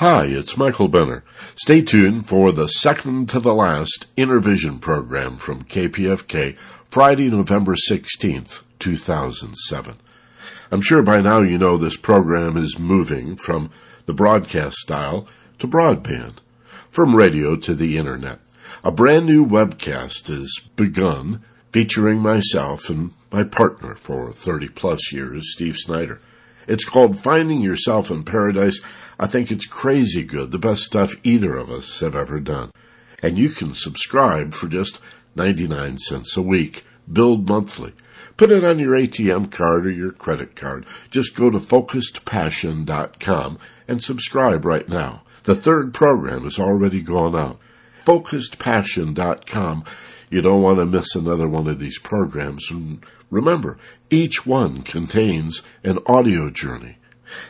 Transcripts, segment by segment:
Hi, it's Michael Benner. Stay tuned for the second to the last Intervision program from KPFK, Friday, November 16th, 2007. I'm sure by now you know this program is moving from the broadcast style to broadband, from radio to the internet. A brand new webcast has begun featuring myself and my partner for 30 plus years, Steve Snyder. It's called Finding Yourself in Paradise. I think it's crazy good, the best stuff either of us have ever done. And you can subscribe for just 99 cents a week, billed monthly. Put it on your ATM card or your credit card. Just go to focusedpassion.com and subscribe right now. The third program has already gone out. Focusedpassion.com. You don't want to miss another one of these programs. And remember, each one contains an audio journey.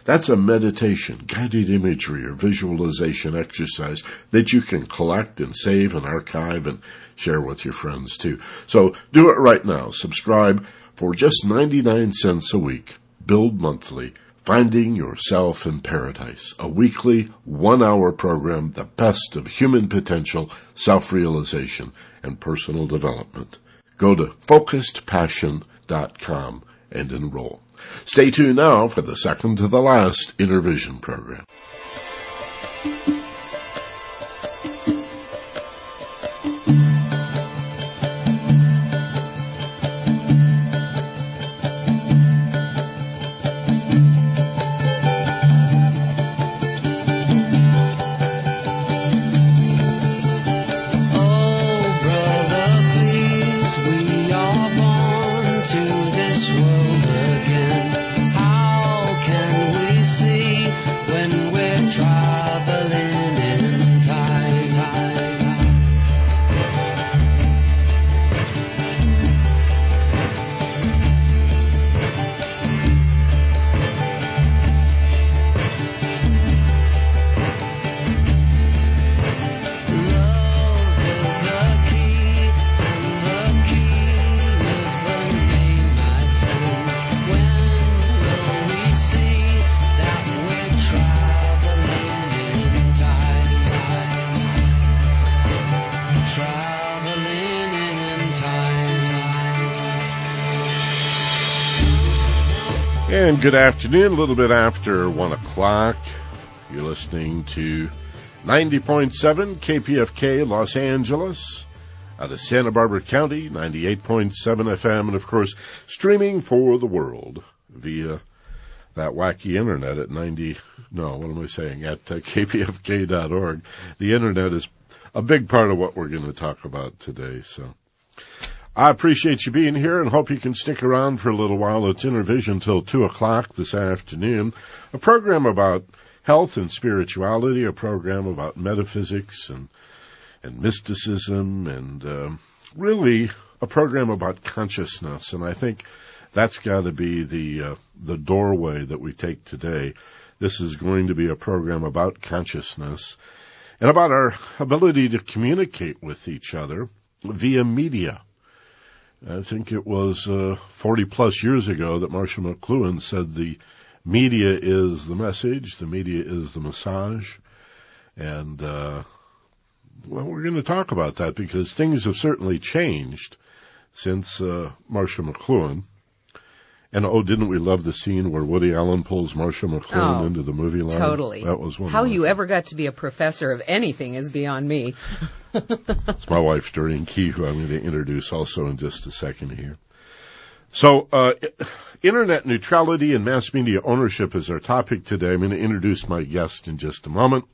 That's a meditation, guided imagery, or visualization exercise that you can collect and save and archive and share with your friends too. So do it right now. Subscribe for just 99 cents a week, Build monthly, Finding Yourself in Paradise, a weekly one hour program, the best of human potential, self realization, and personal development. Go to focusedpassion.com and enroll. Stay tuned now for the second to the last Intervision program. Good afternoon, a little bit after one o'clock. You're listening to 90.7 KPFK Los Angeles out of Santa Barbara County, 98.7 FM, and of course, streaming for the world via that wacky internet at 90, no, what am I saying, at uh, kpfk.org. The internet is a big part of what we're going to talk about today, so. I appreciate you being here and hope you can stick around for a little while. It's Intervision till 2 o'clock this afternoon. A program about health and spirituality, a program about metaphysics and, and mysticism and, uh, really a program about consciousness. And I think that's got to be the, uh, the doorway that we take today. This is going to be a program about consciousness and about our ability to communicate with each other via media. I think it was uh, 40 plus years ago that Marshall McLuhan said the media is the message, the media is the massage, and uh, well, we're going to talk about that because things have certainly changed since uh, Marshall McLuhan. And oh, didn't we love the scene where Woody Allen pulls Marshall McLuhan Oh, into the movie line? Totally. That was one. How you ever got to be a professor of anything is beyond me. It's my wife, Doreen Key, who I'm going to introduce also in just a second here. So, uh, internet neutrality and mass media ownership is our topic today. I'm going to introduce my guest in just a moment.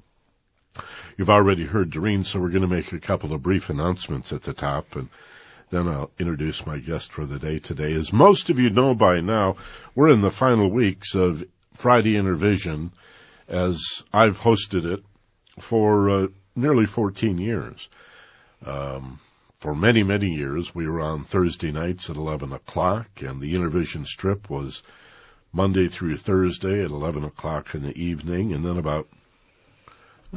You've already heard Doreen, so we're going to make a couple of brief announcements at the top and then I'll introduce my guest for the day today. As most of you know by now, we're in the final weeks of Friday Intervision as I've hosted it for uh, nearly 14 years. Um, for many, many years, we were on Thursday nights at 11 o'clock, and the Intervision strip was Monday through Thursday at 11 o'clock in the evening, and then about,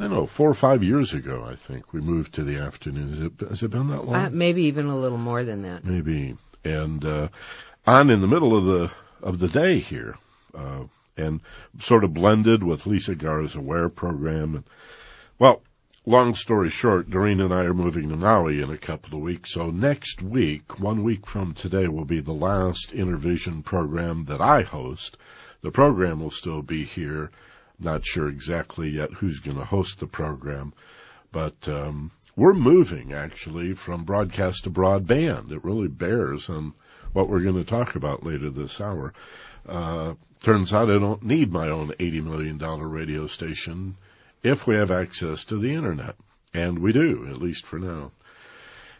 I don't know, four or five years ago, I think, we moved to the afternoon. Has it, has it been that long? Uh, maybe even a little more than that. maybe. And uh, on in the middle of the of the day here, uh, and sort of blended with Lisa Garr's Aware program. And, well, long story short, Doreen and I are moving to Maui in a couple of weeks. So next week, one week from today, will be the last Intervision program that I host. The program will still be here. Not sure exactly yet who's going to host the program, but um, we're moving actually from broadcast to broadband. It really bears on what we're going to talk about later this hour. Uh, turns out I don't need my own $80 million radio station if we have access to the internet. And we do, at least for now.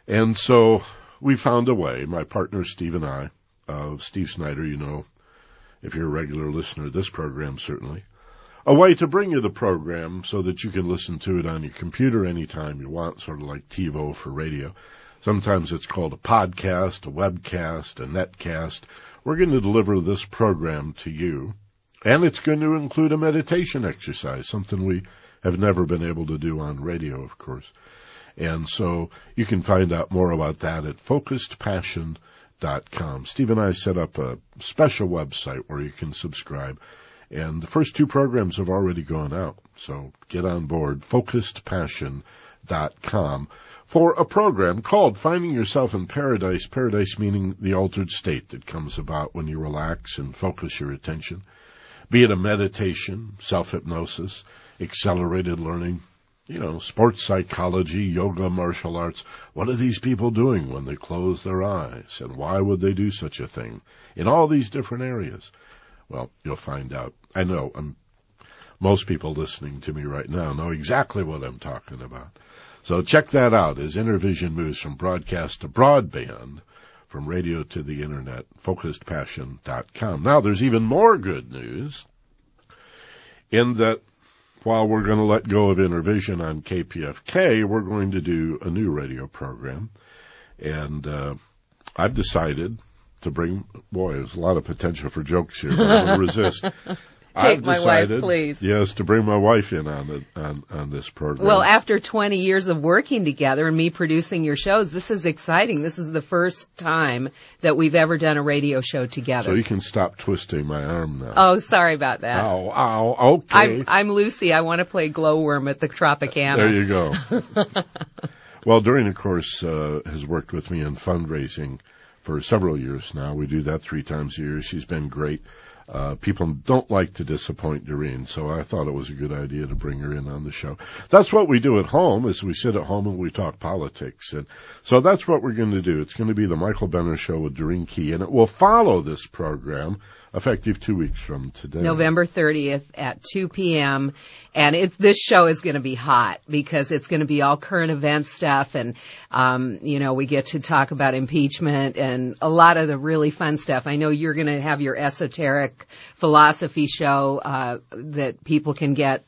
And so we found a way, my partner Steve and I, uh, Steve Snyder, you know, if you're a regular listener this program, certainly, a way to bring you the program so that you can listen to it on your computer anytime you want, sort of like TiVo for radio. Sometimes it's called a podcast, a webcast, a netcast. We're going to deliver this program to you, and it's going to include a meditation exercise, something we have never been able to do on radio, of course. And so you can find out more about that at focusedpassion.com. Steve and I set up a special website where you can subscribe. And the first two programs have already gone out. So get on board, focusedpassion.com for a program called Finding Yourself in Paradise, paradise meaning the altered state that comes about when you relax and focus your attention. Be it a meditation, self-hypnosis, accelerated learning, you know, sports psychology, yoga, martial arts. What are these people doing when they close their eyes? And why would they do such a thing? In all these different areas. Well, you'll find out. I know I'm, most people listening to me right now know exactly what I'm talking about. So check that out as Intervision moves from broadcast to broadband, from radio to the internet, focusedpassion.com. Now there's even more good news in that while we're going to let go of Intervision on KPFK, we're going to do a new radio program. And, uh, I've decided to bring, boy, there's a lot of potential for jokes here, I'm going to resist. Take I've my decided, wife, please. Yes, to bring my wife in on the, on, on this program. Well, after 20 years of working together and me producing your shows, this is exciting. This is the first time that we've ever done a radio show together. so you can stop twisting my arm now. oh, sorry about that. Ow, ow, okay. I'm, I'm Lucy. I want to play Glowworm at the Tropicana. There you go. well, Doreen, of course, uh, has worked with me in fundraising for several years now. We do that three times a year. She's been great. Uh, people don't like to disappoint Doreen, so I thought it was a good idea to bring her in on the show. That's what we do at home is we sit at home and we talk politics. And so that's what we're going to do. It's going to be the Michael Benner show with Doreen Key and it will follow this program effective two weeks from today. November 30th at 2 p.m. And it's, this show is going to be hot because it's going to be all current event stuff. And, um, you know, we get to talk about impeachment and a lot of the really fun stuff. I know you're going to have your esoteric philosophy show, uh, that people can get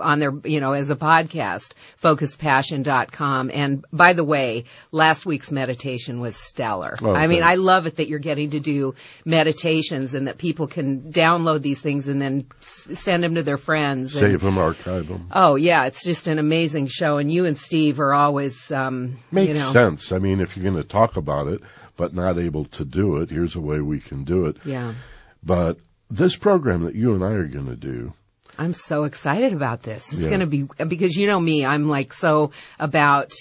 on their, you know, as a podcast, focuspassion.com. And by the way, last week's meditation was stellar. Oh, I mean. I love it that you're getting to do meditations and that people can download these things and then s- send them to their friends. and- Save them, archive them. Oh yeah, it's just an amazing show, and you and Steve are always, um, Makes you know, sense. I mean, if you're going to talk about it, but not able to do it, here's a way we can do it. yeah. But this program that you and I are going to do, I'm so excited about this. It's Yeah. going to be because you know me, I'm like so about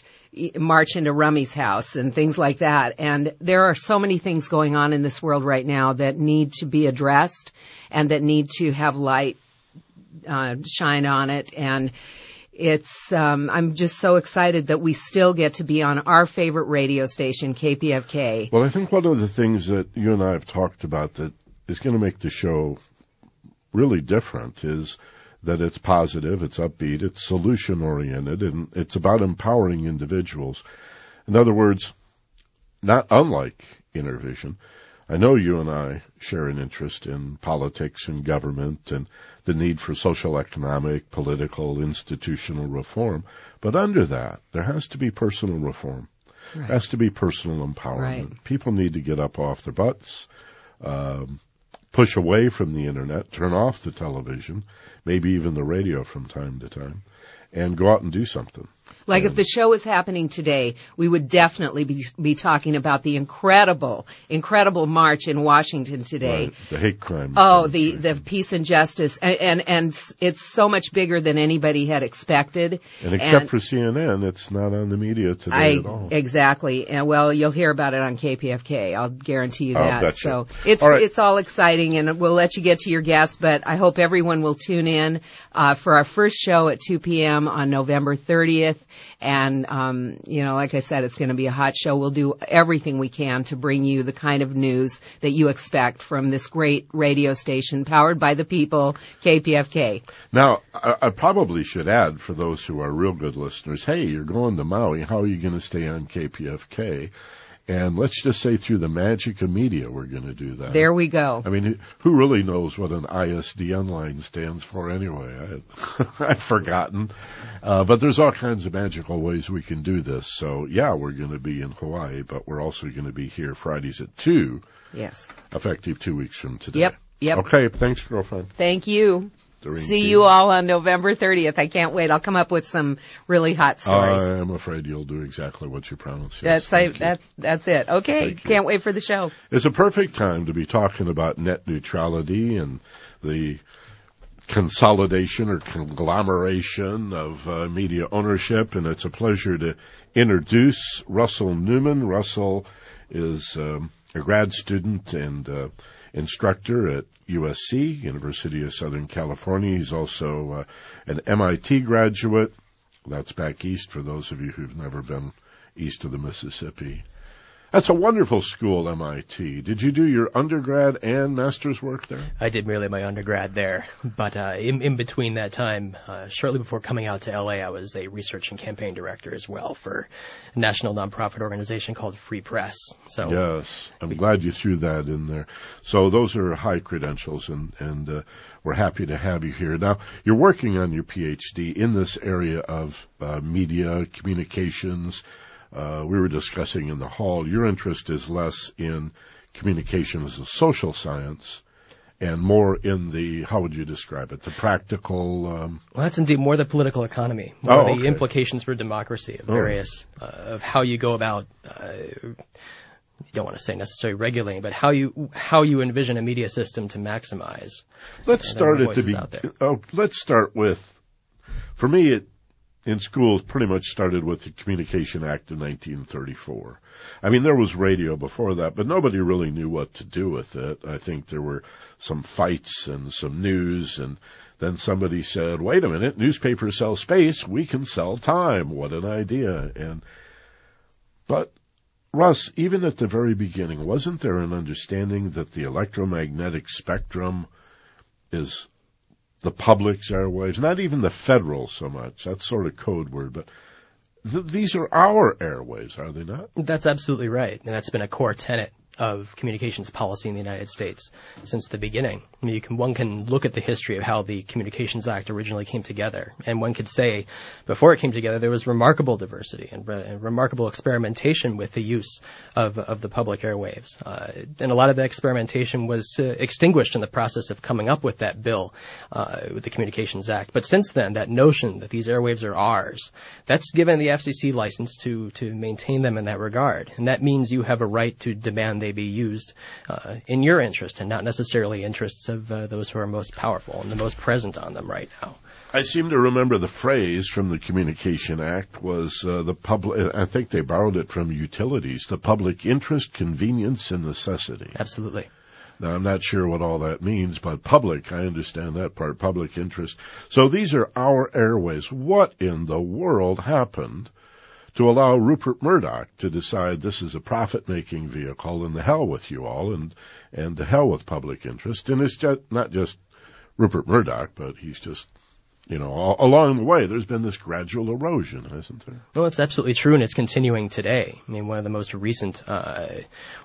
march into Rummy's house and things like that. And there are so many things going on in this world right now that need to be addressed and that need to have light uh, shine on it. And it's um, I'm just so excited that we still get to be on our favorite radio station, KPFK. Well, I think one of the things that you and I have talked about that is going to make the show really different is that it's positive, it's upbeat, it's solution oriented, and it's about empowering individuals. In other words, not unlike Intervision. I know you and I share an interest in politics and government and the need for social, economic, political, institutional reform. But under that, there has to be personal reform. There has to be personal empowerment. Right. People need to get up off their butts, um, push away from the internet, turn off the television, maybe even the radio from time to time, and go out and do something. Like if the show was happening today, we would definitely be, be talking about the incredible, incredible march in Washington today. Right. The hate crime. Oh, the, the peace and justice. And, and, and it's so much bigger than anybody had expected. And except and for CNN, it's not on the media today I, at all. exactly. And well, you'll hear about it on KPFK. I'll guarantee you I'll that. So it's, All right. it's all exciting and we'll let you get to your guest, but I hope everyone will tune in, uh, for our first show at 2 p.m. on November 30th. And, um, you know, like I said, it's going to be a hot show. We'll do everything we can to bring you the kind of news that you expect from this great radio station powered by the people, KPFK. Now, I, I probably should add for those who are real good listeners, hey, you're going to Maui. How are you going to stay on KPFK? And let's just say through the magic of media, we're going to do that. There we go. I mean, who really knows what an ISDN line stands for anyway? I, I've forgotten. Uh, but there's all kinds of magical ways we can do this. So yeah, we're going to be in Hawaii, but we're also going to be here Fridays at 2, Yes. effective two weeks from today. Yep. Yep. Okay, thanks girlfriend. Thank you. See you all on November 30th. I can't wait. I'll come up with some really hot stories. I'm afraid you'll do exactly what you promised. Yes, that's I, you. that's that's it. Okay. Thank. Can't wait for the show. It's a perfect time to be talking about net neutrality and the consolidation or conglomeration of uh, media ownership, and it's a pleasure to introduce Russell Newman. Russell is um, a grad student and uh, instructor at USC, University of Southern California. He's also uh, an MIT graduate. That's back east for those of you who've never been east of the Mississippi. That's a wonderful school, MIT. Did you do your undergrad and master's work there? I did merely my undergrad there, but uh, in, in between that time, uh, shortly before coming out to LA, I was a research and campaign director as well for a national nonprofit organization called Free Press. So Yes, I'm glad you threw that in there. So those are high credentials, and and uh, we're happy to have you here. Now you're working on your PhD in this area of uh, media communications. Uh, we were discussing in the hall. Your interest is less in communication as a social science, and more in the how would you describe it? The practical. Um, Well, that's indeed more the political economy, more Oh, the implications for democracy of various, uh, of how you go about, uh, you don't want to say necessarily regulating, but how you, how you envision a media system to maximize. Let's start at the voices out there. be- oh, let's start with. For me, it in schools pretty much started with the Communication Act of 1934. I mean, there was radio before that, but nobody really knew what to do with it. I think there were some fights and some news, and then somebody said, "Wait a minute, newspapers sell space, we can sell time." What an idea! And but Russ, even at the very beginning, wasn't there an understanding that the electromagnetic spectrum is the public's airwaves, not even the federal so much. That's sort of code word, but th- these are our airwaves, are they not? That's absolutely right, and that's been a core tenet of communications policy in the United States since the beginning. I mean, can, one can look at the history of how the Communications Act originally came together, and one could say before it came together there was remarkable diversity and, re- and remarkable experimentation with the use of, of the public airwaves. Uh, and a lot of that experimentation was uh, extinguished in the process of coming up with that bill, uh, with the Communications Act. But since then, that notion that these airwaves are ours, that's given the FCC license to, to maintain them in that regard. And that means you have a right to demand they be used uh, in your interest and not necessarily interests of uh, those who are most powerful and the most present on them right now. I seem to remember the phrase from the Communication Act was uh, the public. I think they borrowed it from utilities: the public interest, convenience, and necessity. Absolutely. Now, I'm not sure what all that means, but public, I understand that part, public interest. So these are our airways. What in the world happened to allow Rupert Murdoch to decide this is a profit-making vehicle and the hell with you all and, and the hell with public interest? And it's just, not just Rupert Murdoch, but he's just, you know, along the way, there's been this gradual erosion, hasn't there? Well, it's absolutely true, and it's continuing today. I mean, one of the most recent, uh,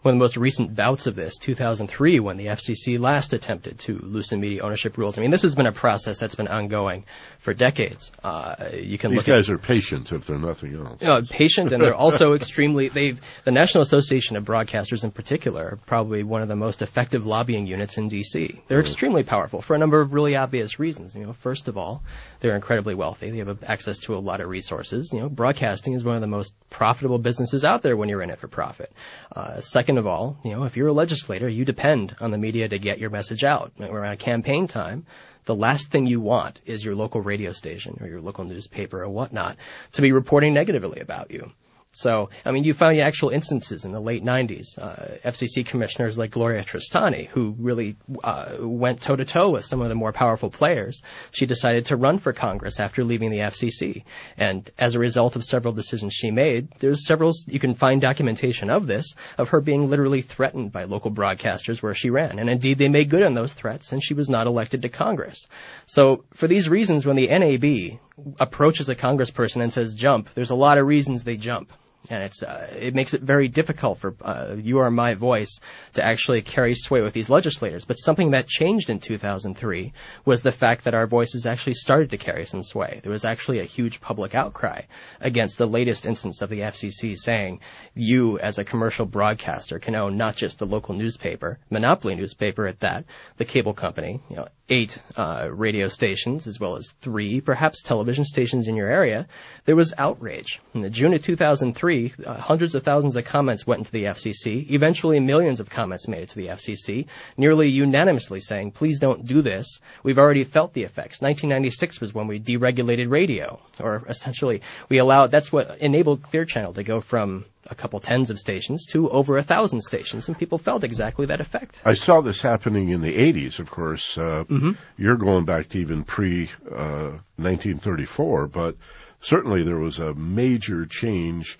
one of the most recent bouts of this, 2003, when the FCC last attempted to loosen media ownership rules. I mean, this has been a process that's been ongoing for decades. Uh, you can These guys are patient, if they're nothing else. uh, patient, and they're also extremely. They've the National Association of Broadcasters, in particular, are probably one of the most effective lobbying units in D.C. They're extremely powerful for a number of really obvious reasons. You know, first of all, They're incredibly wealthy. They have access to a lot of resources. You know, broadcasting is one of the most profitable businesses out there when you're in it for profit. Uh, second of all, you know, if you're a legislator, you depend on the media to get your message out. Around campaign time, the last thing you want is your local radio station or your local newspaper or whatnot to be reporting negatively about you. So, I mean, you found actual instances in the late 90s. Uh, FCC commissioners like Gloria Tristani, who really uh, went toe to toe with some of the more powerful players, she decided to run for Congress after leaving the FCC. And as a result of several decisions she made, there's several, you can find documentation of this, of her being literally threatened by local broadcasters where she ran. And indeed, they made good on those threats, and she was not elected to Congress. So, for these reasons, when the NAB approaches a congressperson and says jump, there's a lot of reasons they jump and it's uh, it makes it very difficult for uh, you or my voice to actually carry sway with these legislators. But something that changed in 2003 was the fact that our voices actually started to carry some sway. There was actually a huge public outcry against the latest instance of the FCC saying you, as a commercial broadcaster, can own not just the local newspaper, monopoly newspaper at that, the cable company, you know, eight uh, radio stations as well as three, perhaps television stations in your area. There was outrage in the June of 2003 uh, hundreds of thousands of comments went into the FCC. Eventually, millions of comments made it to the FCC, nearly unanimously saying, please don't do this. We've already felt the effects. 1996 was when we deregulated radio, or essentially we allowed, that's what enabled Clear Channel to go from a couple tens of stations to over a thousand stations, and people felt exactly that effect. I saw this happening in the 80s, of course. Uh, mm-hmm. You're going back to even pre uh, 1934, but certainly there was a major change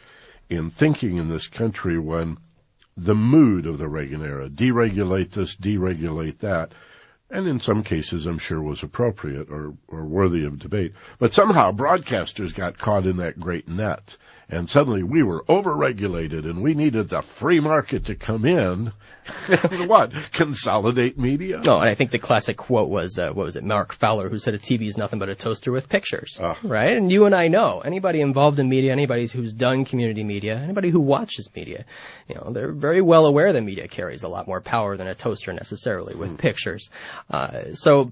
in thinking in this country when the mood of the Reagan era, deregulate this, deregulate that, and in some cases I'm sure was appropriate or, or worthy of debate. But somehow broadcasters got caught in that great net and suddenly we were overregulated and we needed the free market to come in. What? Consolidate media? No and i think the classic quote was uh, what was it? Mark fowler who said a tv is nothing but a toaster with pictures. Uh. right? And you and i know anybody involved in media anybody who's done community media anybody who watches media you know they're very well aware that media carries a lot more power than a toaster necessarily with mm. pictures. Uh, so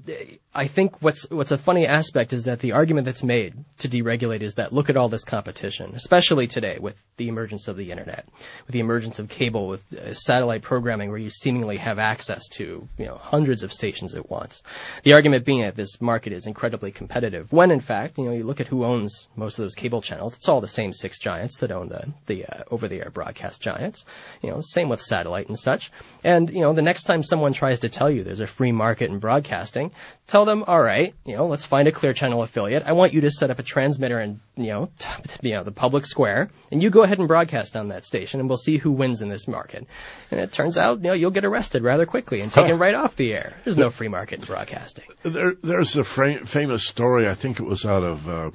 I think what's what's a funny aspect is that the argument that's made to deregulate is that look at all this competition, especially today with the emergence of the internet, with the emergence of cable, with uh, satellite programming, where you seemingly have access to you know hundreds of stations at once. The argument being that this market is incredibly competitive, when in fact you know you look at who owns most of those cable channels, it's all the same six giants that own the the uh, over-the-air broadcast giants. You know, same with satellite and such. And you know, the next time someone tries to tell you there's a free market in broadcasting, tell tell them, all right, you know, let's find a Clear Channel affiliate. I want you to set up a transmitter in, you know, t- you know, the public square, and you go ahead and broadcast on that station, and we'll see who wins in this market. And it turns out, you know, you'll get arrested rather quickly and taken right off the air. There's no free market in broadcasting. There, there's a fra- famous story. I think it was out of. Uh,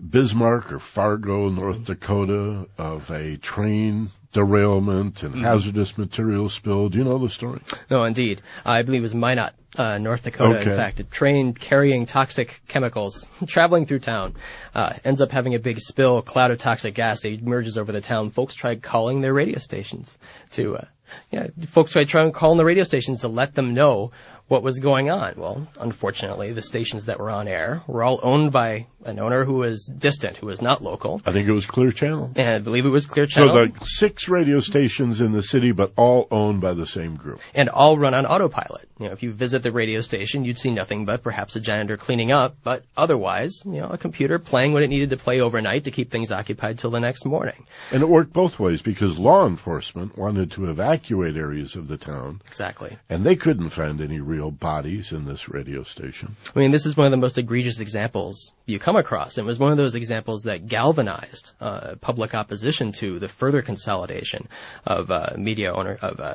Bismarck or Fargo, North Dakota, of a train derailment and mm-hmm. hazardous material spill. Do you know the story? No, indeed. I believe it was Minot, uh, North Dakota. Okay. In fact, a train carrying toxic chemicals traveling through town uh, ends up having a big spill, a cloud of toxic gas that emerges over the town. Folks tried calling their radio stations to. Uh, yeah, folks tried trying calling the radio stations to let them know what was going on. Well, unfortunately, the stations that were on air were all owned by an owner who was distant, who was not local. I think it was Clear Channel. And I believe it was Clear Channel. So the six radio stations in the city, but all owned by the same group. And all run on autopilot. You know, if you visit the radio station, you'd see nothing but perhaps a janitor cleaning up, but otherwise, you know, a computer playing what it needed to play overnight to keep things occupied till the next morning. And it worked both ways because law enforcement wanted to evacuate areas of the town. Exactly. And they couldn't find any real bodies in this radio station. I mean, this is one of the most egregious examples you come across. It was one of those examples that galvanized uh, public opposition to the further consolidation of uh, media owner of uh,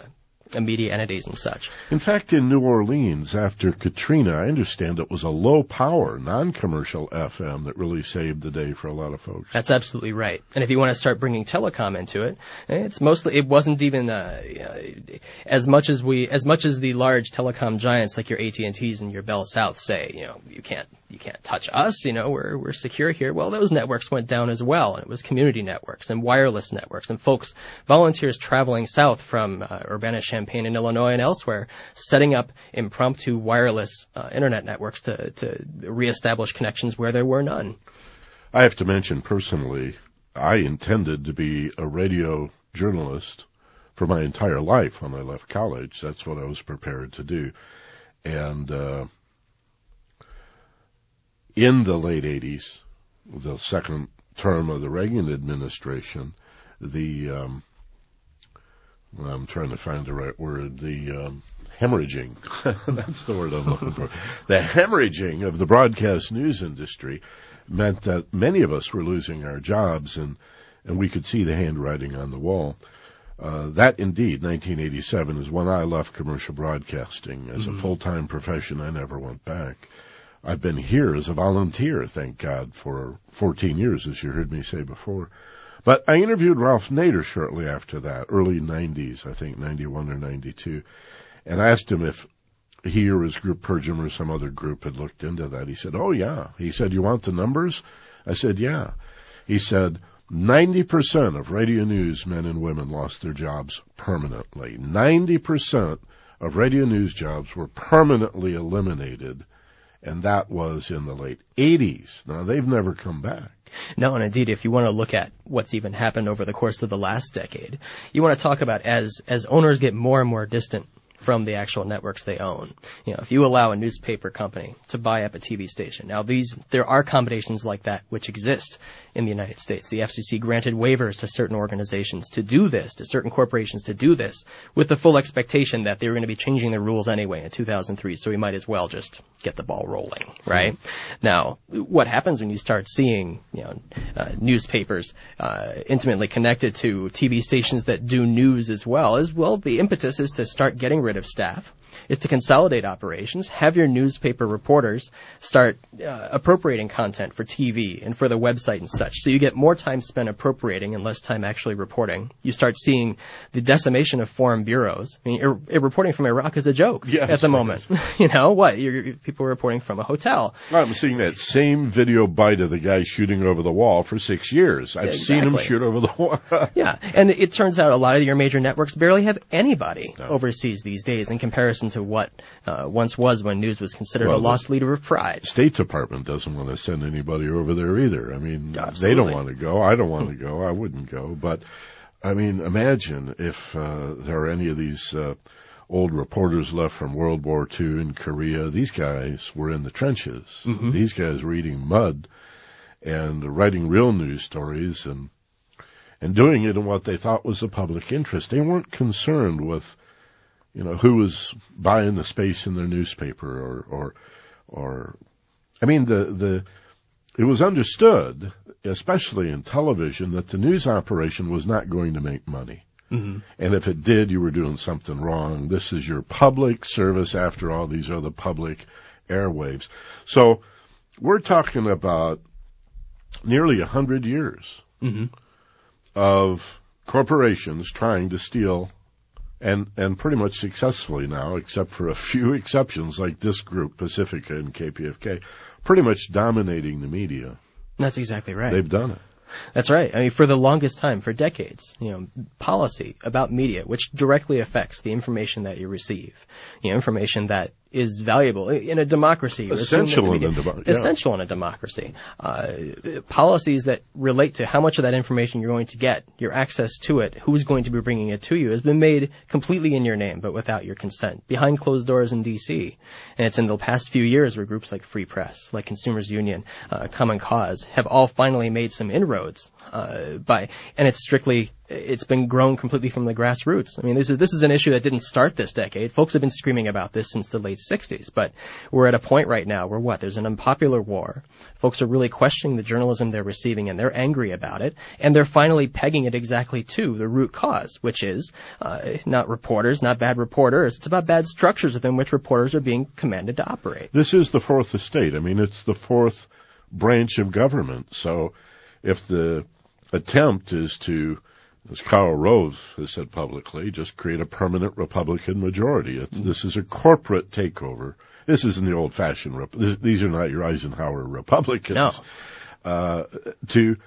media entities and such. In fact, in New Orleans, after Katrina, I understand it was a low power, non commercial FM that really saved the day for a lot of folks. That's absolutely right. And if you want to start bringing telecom into it, it's mostly, it wasn't even, uh, as much as we, as much as the large telecom giants like your AT&Ts and your Bell South say, you know, you can't, you can't touch us, you know, we're, we're secure here. Well, those networks went down as well, and it was community networks and wireless networks and folks, volunteers traveling south from uh, Urbana-Champaign in Illinois and elsewhere, setting up impromptu wireless uh, internet networks to, to reestablish connections where there were none. I have to mention personally, I intended to be a radio journalist for my entire life when I left college. That's what I was prepared to do. And, uh, in the late 80s, the second term of the Reagan administration, the, um, I'm trying to find the right word, the, um, hemorrhaging. That's the word I'm looking for. The hemorrhaging of the broadcast news industry meant that many of us were losing our jobs and, and we could see the handwriting on the wall. Uh, that indeed, 1987 is when I left commercial broadcasting. As mm-hmm. a full-time profession, I never went back. I've been here as a volunteer, thank God, for 14 years, as you heard me say before. But I interviewed Ralph Nader shortly after that, early 90s, I think 91 or 92, and I asked him if he or his group, PIRGM or some other group, had looked into that. He said, "Oh yeah." He said, "You want the numbers?" I said, "Yeah." He said, 90% of radio news men and women lost their jobs permanently. 90% of radio news jobs were permanently eliminated, and that was in the late 80s. Now, they've never come back. No, and indeed, if you want to look at what's even happened over the course of the last decade, you want to talk about as, as owners get more and more distant from the actual networks they own. You know, if you allow a newspaper company to buy up a TV station, now these, there are combinations like that which exist in the United States. The FCC granted waivers to certain organizations to do this, to certain corporations to do this, with the full expectation that they were going to be changing the rules anyway in 2003, so we might as well just get the ball rolling, right? Mm-hmm. Now, what happens when you start seeing, you know, uh, newspapers uh, intimately connected to TV stations that do news as well is, well, the impetus is to start getting rid of staff is to consolidate operations, have your newspaper reporters start uh, appropriating content for TV and for the website and such. So you get more time spent appropriating and less time actually reporting. You start seeing the decimation of foreign bureaus. I mean, ir- ir- reporting from Iraq is a joke yes, at the moment. you know what? You're, people are reporting from a hotel. I'm seeing that same video bite of the guy shooting over the wall for six years. I've exactly. seen him shoot over the wall. yeah, and it turns out a lot of your major networks barely have anybody no. overseas these days in comparison to what uh, once was when news was considered well, a loss leader of pride. State Department doesn't want to send anybody over there either. I mean, Absolutely. they don't want to go. I don't want to go. I wouldn't go. But I mean, imagine if uh, there are any of these uh, old reporters left from World War II in Korea. These guys were in the trenches. Mm-hmm. These guys were eating mud and writing real news stories and and doing it in what they thought was the public interest. They weren't concerned with you know, who was buying the space in their newspaper or, or, or, I mean, the, the, it was understood, especially in television, that the news operation was not going to make money. Mm-hmm. And if it did, you were doing something wrong. This is your public service after all. These are the public airwaves. So we're talking about nearly a hundred years mm-hmm. of corporations trying to steal and and pretty much successfully now, except for a few exceptions like this group, Pacifica and KPFK, pretty much dominating the media. That's exactly right. They've done it. That's right. I mean, for the longest time, for decades, you know, policy about media, which directly affects the information that you receive, you know, information that is valuable in a democracy. Essential in a democracy. Essential in a democracy. Uh, policies that relate to how much of that information you're going to get, your access to it, who's going to be bringing it to you, has been made completely in your name, but without your consent, behind closed doors in D.C. And it's in the past few years where groups like Free Press, like Consumers Union, uh, Common Cause, have all finally made some inroads uh, by, and it's strictly it's been grown completely from the grassroots. I mean, this is this is an issue that didn't start this decade. Folks have been screaming about this since the late 60s, but we're at a point right now where what? There's an unpopular war. Folks are really questioning the journalism they're receiving, and they're angry about it, and they're finally pegging it exactly to the root cause, which is uh, not reporters, not bad reporters. It's about bad structures within which reporters are being commanded to operate. This is the fourth estate. I mean, it's the fourth branch of government. So, if the attempt is to as Karl Rove has said publicly, just create a permanent Republican majority. It's, mm-hmm. This is a corporate takeover. this isn't the old-fashioned. Rep- this, these are not your Eisenhower Republicans. No. Uh, to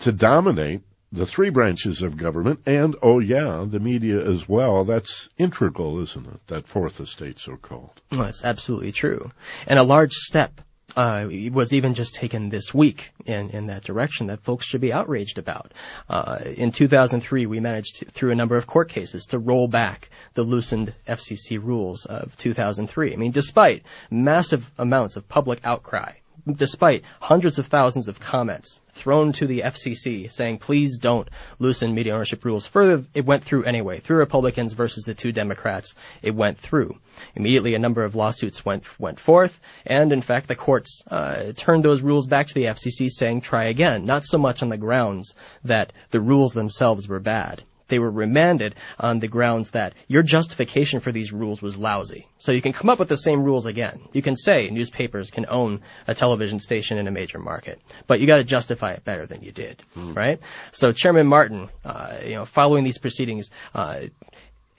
to dominate the three branches of government and oh yeah, the media as well. That's integral, isn't it? That fourth estate, so called. Well, that's absolutely true, and a large step uh, was even just taken this week in, in that direction that folks should be outraged about. Uh, in 2003, we managed to, through a number of court cases to roll back the loosened FCC rules of 2003. I mean, despite massive amounts of public outcry, despite hundreds of thousands of comments thrown to the FCC saying, please don't loosen media ownership rules further, it went through anyway. Through Republicans versus the two Democrats, it went through. Immediately, a number of lawsuits went went forth, and in fact, the courts uh, turned those rules back to the FCC, saying, try again. Not so much on the grounds that the rules themselves were bad, they were remanded on the grounds that your justification for these rules was lousy. So you can come up with the same rules again. You can say newspapers can own a television station in a major market, but you got to justify it better than you did, mm. right? So Chairman Martin, uh, you know, following these proceedings, uh,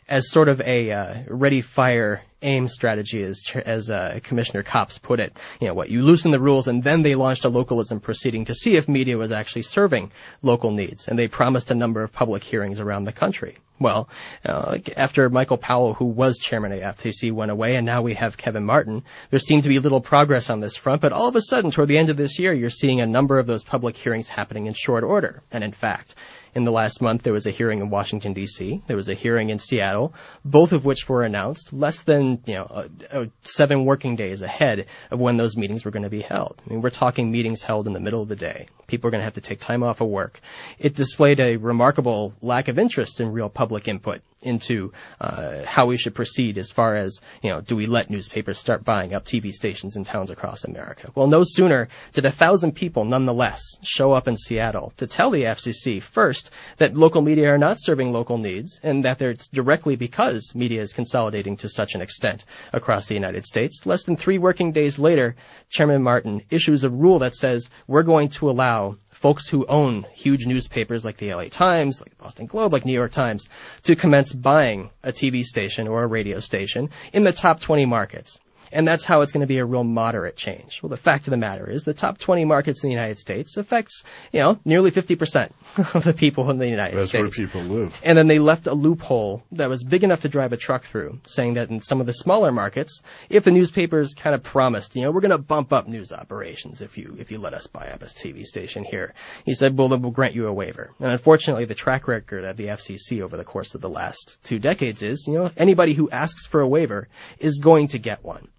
as sort of a uh, ready, fire, aim strategy, as as uh, Commissioner Copps put it. You know what? You loosen the rules, and then they launched a localism proceeding to see if media was actually serving local needs, and they promised a number of public hearings around the country. Well, uh, after Michael Powell, who was chairman of FCC, went away, and now we have Kevin Martin, there seemed to be little progress on this front. But all of a sudden, toward the end of this year, you're seeing a number of those public hearings happening in short order. And in fact, in the last month, there was a hearing in Washington D.C. There was a hearing in Seattle, both of which were announced less than you know uh, uh, seven working days ahead of when those meetings were going to be held. I mean, we're talking meetings held in the middle of the day. People are going to have to take time off of work. It displayed a remarkable lack of interest in real public input into uh, how we should proceed as far as, you know, do we let newspapers start buying up TV stations in towns across America? Well, no sooner did a thousand people nonetheless show up in Seattle to tell the FCC first that local media are not serving local needs and that it's directly because media is consolidating to such an extent across the United States. Less than three working days later, Chairman Martin issues a rule that says we're going to allow folks who own huge newspapers like the LA Times, like the Boston Globe, like New York Times, to commence buying a TV station or a radio station in the top 20 markets and that's how it's going to be a real moderate change. Well, the fact of the matter is the top 20 markets in the United States affects, you know, nearly 50% of the people in the United that's States. That's where people live. And then they left a loophole that was big enough to drive a truck through, saying that in some of the smaller markets, if the newspapers kind of promised, you know, we're going to bump up news operations if you if you let us buy up a TV station here, he said, well, then we'll grant you a waiver. And unfortunately, the track record of the FCC over the course of the last two decades is, you know, anybody who asks for a waiver is going to get one.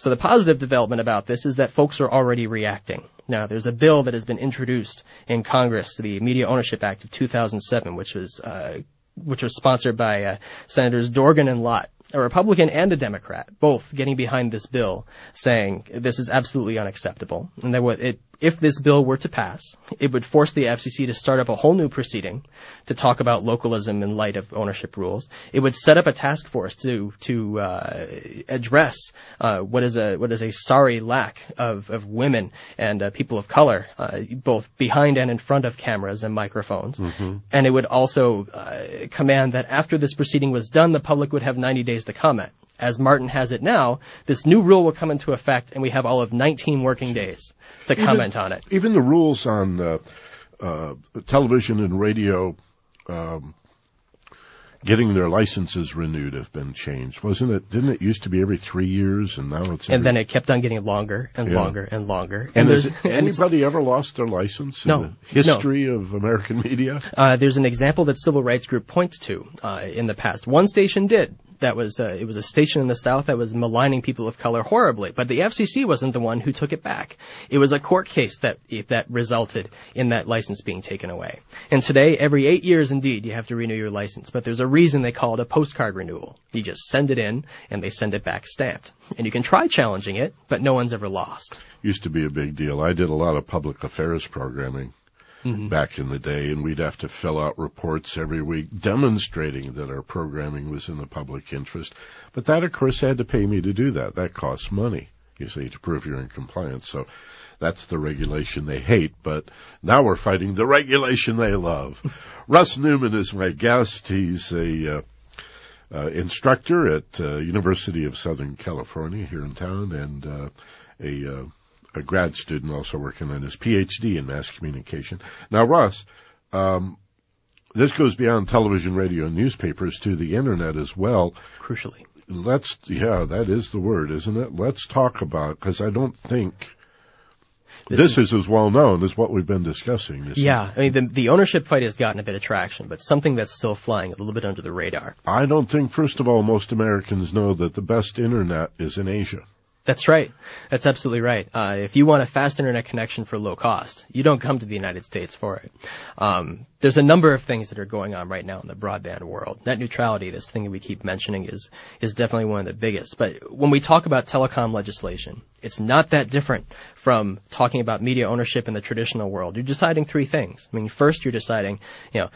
So the positive development about this is that folks are already reacting. Now, there's a bill that has been introduced in Congress, the Media Ownership Act of 2007, which was uh, which was sponsored by uh, Senators Dorgan and Lott, a Republican and a Democrat, both getting behind this bill, saying this is absolutely unacceptable, and that what it if this bill were to pass, it would force the FCC to start up a whole new proceeding to talk about localism in light of ownership rules. It would set up a task force to to uh, address uh, what is a what is a sorry lack of, of women and uh, people of color, uh, both behind and in front of cameras and microphones. Mm-hmm. And it would also uh, command that after this proceeding was done, the public would have 90 days to comment as Martin has it now, this new rule will come into effect, and we have all of 19 working days to even, comment on it. Even the rules on uh, uh, television and radio um, getting their licenses renewed have been changed, wasn't it? Didn't it used to be every three years, and now it's every... and then it kept on getting longer and yeah. longer and longer. And, and has anybody ever lost their license no, in the history no. of American media? Uh, there's an example that civil rights group points to uh, in the past. One station did that was uh, it was a station in the South that was maligning people of color horribly, but the FCC wasn't the one who took it back. It was a court case that that resulted in that license being taken away. And today, every eight years, indeed, you have to renew your license. But there's a reason they call it a postcard renewal. You just send it in, and they send it back stamped. And you can try challenging it, but no one's ever lost. Used to be a big deal. I did a lot of public affairs programming mm-hmm. back in the day, and we'd have to fill out reports every week demonstrating that our programming was in the public interest. But that, of course, had to pay me to do that. That costs money, you see, to prove you're in compliance. So that's the regulation they hate, but now we're fighting the regulation they love. Russ Newman is my guest. He's a uh, uh, instructor at uh, University of Southern California here in town, and uh, a, uh, a grad student also working on his PhD in mass communication. Now, Russ, um, this goes beyond television, radio, and newspapers to the internet as well. Crucially. Let's, yeah, that is the word, isn't it? Let's talk about, because I don't think this, this is, is, as well known as what we've been discussing. Yeah, I mean, the, the ownership fight has gotten a bit of traction, but something that's still flying a little bit under the radar. I don't think, first of all, most Americans know that the best internet is in Asia. That's right. That's absolutely right. Uh, if you want a fast internet connection for low cost, you don't come to the United States for it. Um, there's a number of things that are going on right now in the broadband world. Net neutrality, this thing that we keep mentioning, is is definitely one of the biggest. But when we talk about telecom legislation, it's not that different from talking about media ownership in the traditional world. You're deciding three things. I mean, first you're deciding, you know,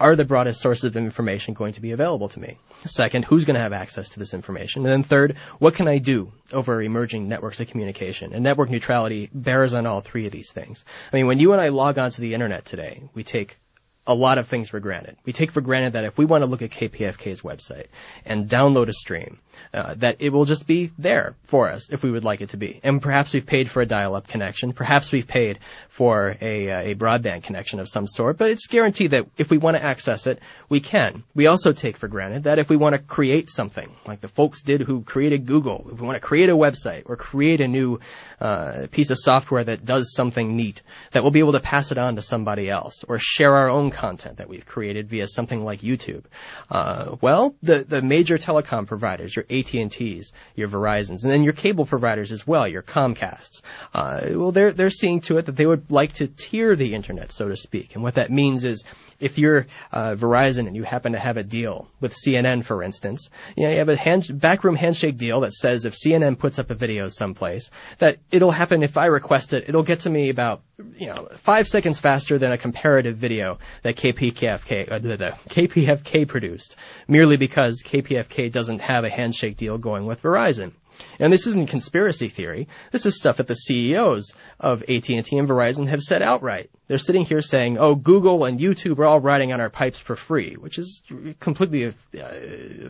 are the broadest sources of information going to be available to me? Second, who's going to have access to this information? And then third, what can I do over emerging networks of communication? And network neutrality bears on all three of these things. I mean, when you and I log onto the internet today, we take a lot of things for granted. We take for granted that if we want to look at KPFK's website and download a stream, uh, that it will just be there for us if we would like it to be. And perhaps we've paid for a dial-up connection. Perhaps we've paid for a, uh, a broadband connection of some sort. But it's guaranteed that if we want to access it, we can. We also take for granted that if we want to create something, like the folks did who created Google, if we want to create a website or create a new uh, piece of software that does something neat, that we'll be able to pass it on to somebody else or share our own content that we've created via something like YouTube. Uh, well, the the major telecom providers, your AT&Ts, your Verizons, and then your cable providers as well, your Comcasts. Uh, well, they're they're seeing to it that they would like to tier the internet, so to speak, and what that means is if you're uh, Verizon and you happen to have a deal with CNN, for instance, you, know, you have a hand, backroom handshake deal that says if CNN puts up a video someplace, that it'll happen if I request it. It'll get to me about you know five seconds faster than a comparative video that KPFK uh, the, KPFK produced, merely because KPFK doesn't have a handshake deal going with Verizon. And this isn't conspiracy theory. This is stuff that the CEOs of AT&T and Verizon have said outright. They're sitting here saying, "Oh, Google and YouTube are all riding on our pipes for free," which is completely uh,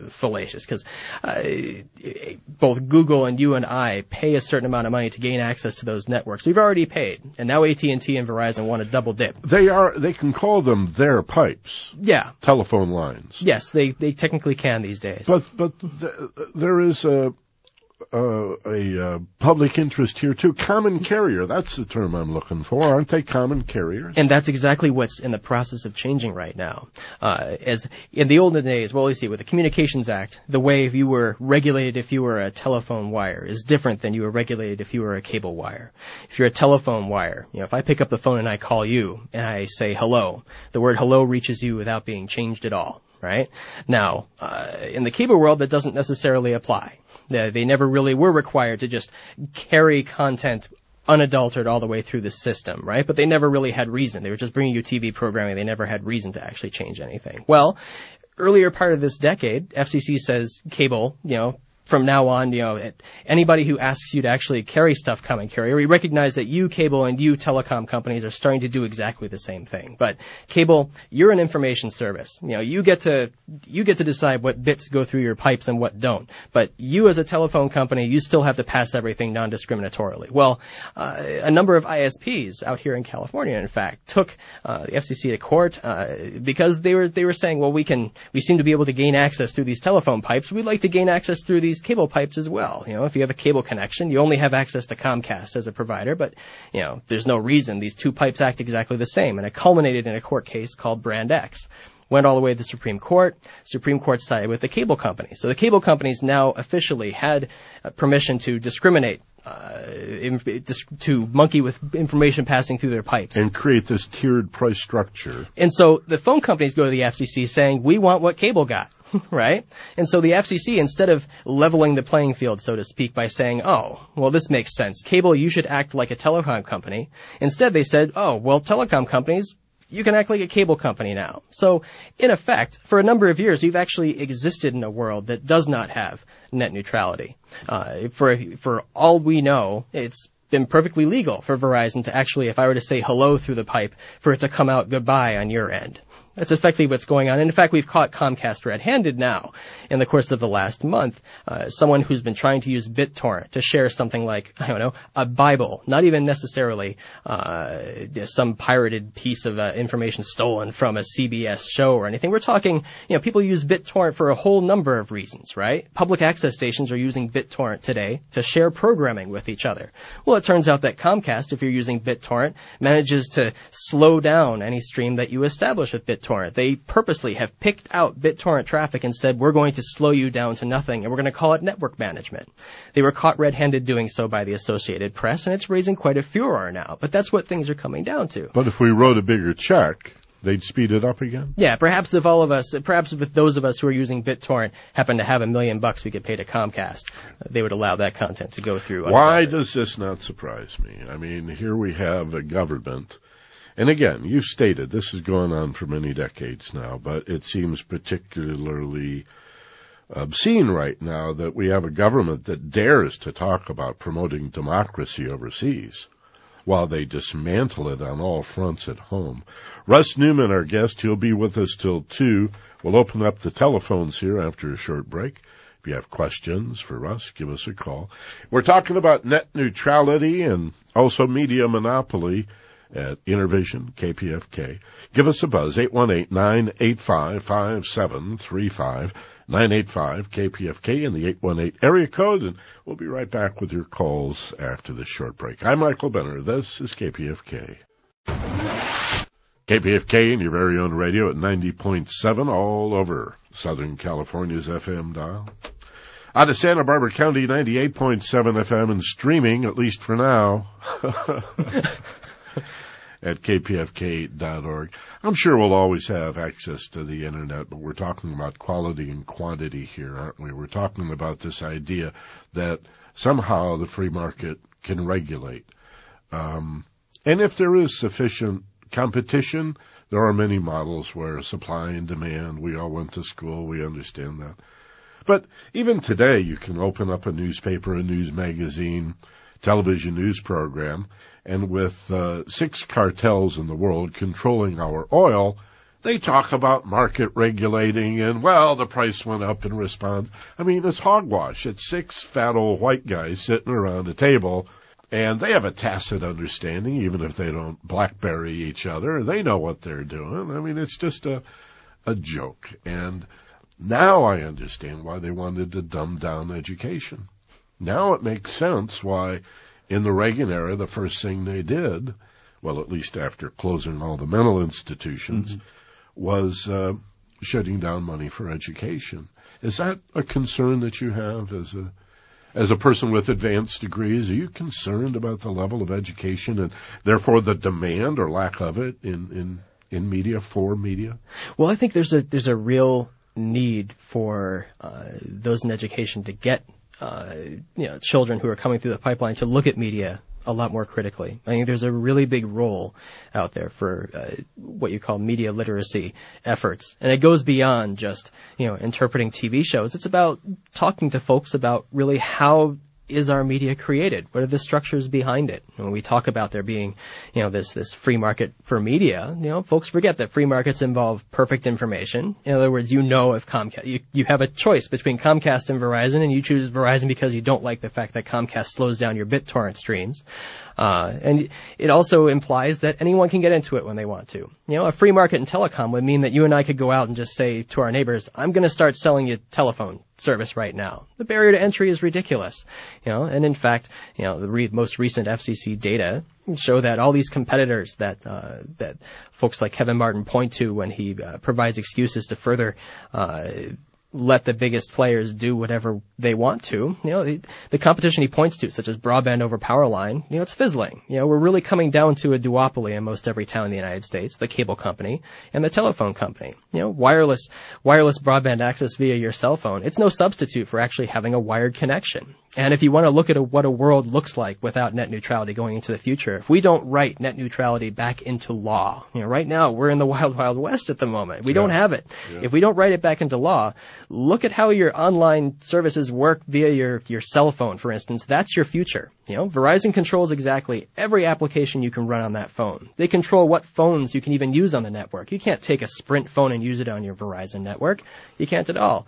fallacious because uh, both Google and you and I pay a certain amount of money to gain access to those networks. We've already paid, and now AT&T and Verizon want to double dip. They are. They can call them their pipes. Yeah. Telephone lines. Yes, they they technically can these days. But but th- there is a uh, a uh, public interest here too. Common carrier, that's the term I'm looking for. Aren't they common carriers? And that's exactly what's in the process of changing right now. Uh, as in the olden days, well, you see, with the Communications Act, the way you were regulated if you were a telephone wire is different than you were regulated if you were a cable wire. If you're a telephone wire, you know, if I pick up the phone and I call you and I say hello, the word hello reaches you without being changed at all right? Now, uh, in the cable world, that doesn't necessarily apply. they never really were required to just carry content unadulterated all the way through the system, right? But they never really had reason. They were just bringing you TV programming. They never had reason to actually change anything. Well, earlier part of this decade, FCC says cable, you know, from now on, you know, anybody who asks you to actually carry stuff common carrier, we recognize that you cable and you telecom companies are starting to do exactly the same thing. But cable, you're an information service. You know, you get to you get to decide what bits go through your pipes and what don't. But you as a telephone company, you still have to pass everything non-discriminatorily. Well, uh, a number of ISPs out here in California, in fact, took uh, the FCC to court uh, because they were they were saying, well, we can we seem to be able to gain access through these telephone pipes. We'd like to gain access through these cable pipes as well. You know, if you have a cable connection, you only have access to Comcast as a provider, but, you know, there's no reason these two pipes act exactly the same. And it culminated in a court case called Brand X went all the way to the Supreme Court. Supreme Court sided with the cable companies. So the cable companies now officially had uh, permission to discriminate uh, to monkey with information passing through their pipes. And create this tiered price structure. And so the phone companies go to the FCC saying, we want what cable got, right? And so the FCC, instead of leveling the playing field, so to speak, by saying, oh, well, this makes sense. Cable, you should act like a telecom company. Instead, they said, oh, well, telecom companies, you can act like a cable company now. So, in effect, for a number of years, you've actually existed in a world that does not have net neutrality. Uh, for for all we know, it's been perfectly legal for Verizon to actually, if I were to say hello through the pipe, for it to come out goodbye on your end. That's effectively what's going on. And in fact, we've caught Comcast red-handed now in the course of the last month. Uh, someone who's been trying to use BitTorrent to share something like, I don't know, a Bible, not even necessarily uh, some pirated piece of uh, information stolen from a CBS show or anything. We're talking, you know, people use BitTorrent for a whole number of reasons, right? Public access stations are using BitTorrent today to share programming with each other. Well, it turns out that Comcast, if you're using BitTorrent, manages to slow down any stream that you establish with BitTorrent. They purposely have picked out BitTorrent traffic and said, we're going to slow you down to nothing and we're going to call it network management. They were caught red-handed doing so by the Associated Press and it's raising quite a furor now. But that's what things are coming down to. But if we wrote a bigger check, they'd speed it up again? Yeah, perhaps if all of us, perhaps if those of us who are using BitTorrent happen to have a million bucks we could pay to Comcast, they would allow that content to go through. Why does this not surprise me? I mean, here we have a government, and again, you've stated this has gone on for many decades now, but it seems particularly um, obscene right now that we have a government that dares to talk about promoting democracy overseas while they dismantle it on all fronts at home. Russ Newman, our guest, he'll be with us till 2. We'll open up the telephones here after a short break. If you have questions for Russ, give us a call. We're talking about net neutrality and also media monopoly at Innervision, KPFK. Give us a buzz, 818-985-5735. 985 KPFK in the 818 area code, and we'll be right back with your calls after this short break. I'm Michael Benner. This is KPFK. KPFK and your very own radio at 90.7 all over Southern California's FM dial. Out of Santa Barbara County, 98.7 FM and streaming, at least for now, at kpfk.org. I'm sure we'll always have access to the internet, but we're talking about quality and quantity here, aren't we? We're talking about this idea that somehow the free market can regulate. Um, and if there is sufficient competition, there are many models where supply and demand, we all went to school, we understand that. But even today, you can open up a newspaper, a news magazine, television news program, and with uh, six cartels in the world controlling our oil, they talk about market regulating and, well, the price went up in response. I mean, it's hogwash. It's six fat old white guys sitting around a table and they have a tacit understanding, even if they don't blackberry each other. They know what they're doing. I mean, it's just a, a joke. And now I understand why they wanted to dumb down education. Now it makes sense why in the Reagan era, the first thing they did, well, at least after closing all the mental institutions, mm-hmm. was uh, shutting down money for education. Is that a concern that you have as a as a person with advanced degrees? Are you concerned about the level of education and therefore the demand or lack of it in in in media for media? Well, I think there's a there's a real need for uh, those in education to get uh, you know, children who are coming through the pipeline to look at media a lot more critically. I think there's a really big role out there for uh, what you call media literacy efforts, and it goes beyond just you know interpreting TV shows. It's about talking to folks about really how is our media created? What are the structures behind it? When we talk about there being, you know, this, this free market for media, you know, folks forget that free markets involve perfect information. In other words, you know if Comcast, you, you have a choice between Comcast and Verizon and you choose Verizon because you don't like the fact that Comcast slows down your BitTorrent streams. Uh, and it also implies that anyone can get into it when they want to. You know, a free market in telecom would mean that you and I could go out and just say to our neighbors, I'm going to start selling you telephone service right now. The barrier to entry is ridiculous. You know, and in fact, you know, the re- most recent FCC data show that all these competitors that uh, that folks like Kevin Martin point to when he uh, provides excuses to further uh, let the biggest players do whatever they want to. You know, the, the, competition he points to, such as broadband over power line, you know, it's fizzling. You know, we're really coming down to a duopoly in most every town in the United States, the cable company and the telephone company. You know, wireless, wireless broadband access via your cell phone, it's no substitute for actually having a wired connection. And if you want to look at a, what a world looks like without net neutrality going into the future, if we don't write net neutrality back into law, you know, right now we're in the wild, wild west at the moment. We yeah. don't have it. Yeah. If we don't write it back into law, look at how your online services work via your, your cell phone, for instance. That's your future. You know, Verizon controls exactly every application you can run on that phone. They control what phones you can even use on the network. You can't take a Sprint phone and use it on your Verizon network. You can't at all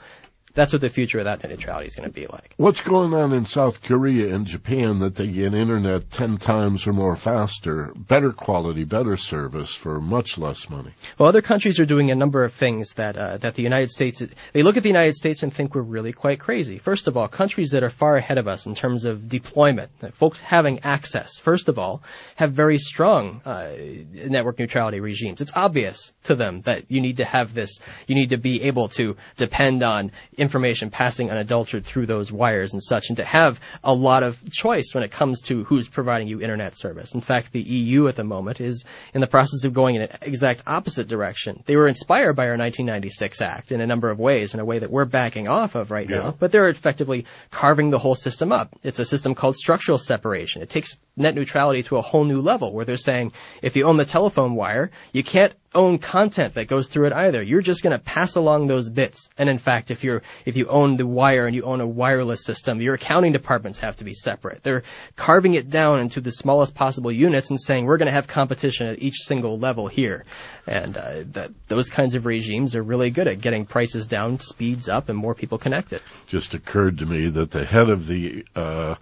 that's what the future of that net neutrality is going to be like. What's going on in South Korea and Japan that they get internet 10 times or more faster, better quality, better service for much less money? Well, other countries are doing a number of things that, uh, that the United States, they look at the United States and think we're really quite crazy. First of all, countries that are far ahead of us in terms of deployment, folks having access, first of all, have very strong uh, network neutrality regimes. It's obvious to them that you need to have this, you need to be able to depend on information passing unadulterated through those wires and such, and to have a lot of choice when it comes to who's providing you internet service. In fact, the EU at the moment is in the process of going in an exact opposite direction. They were inspired by our 1996 Act in a number of ways, in a way that we're backing off of right yeah. now, but they're effectively carving the whole system up. It's a system called structural separation. It takes net neutrality to a whole new level where they're saying if you own the telephone wire, you can't own content that goes through it either. You're just going to pass along those bits. And in fact, if you're if you own the wire and you own a wireless system, your accounting departments have to be separate. They're carving it down into the smallest possible units and saying we're going to have competition at each single level here. And uh, that those kinds of regimes are really good at getting prices down, speeds up, and more people connected. Just occurred to me that the head of the uh,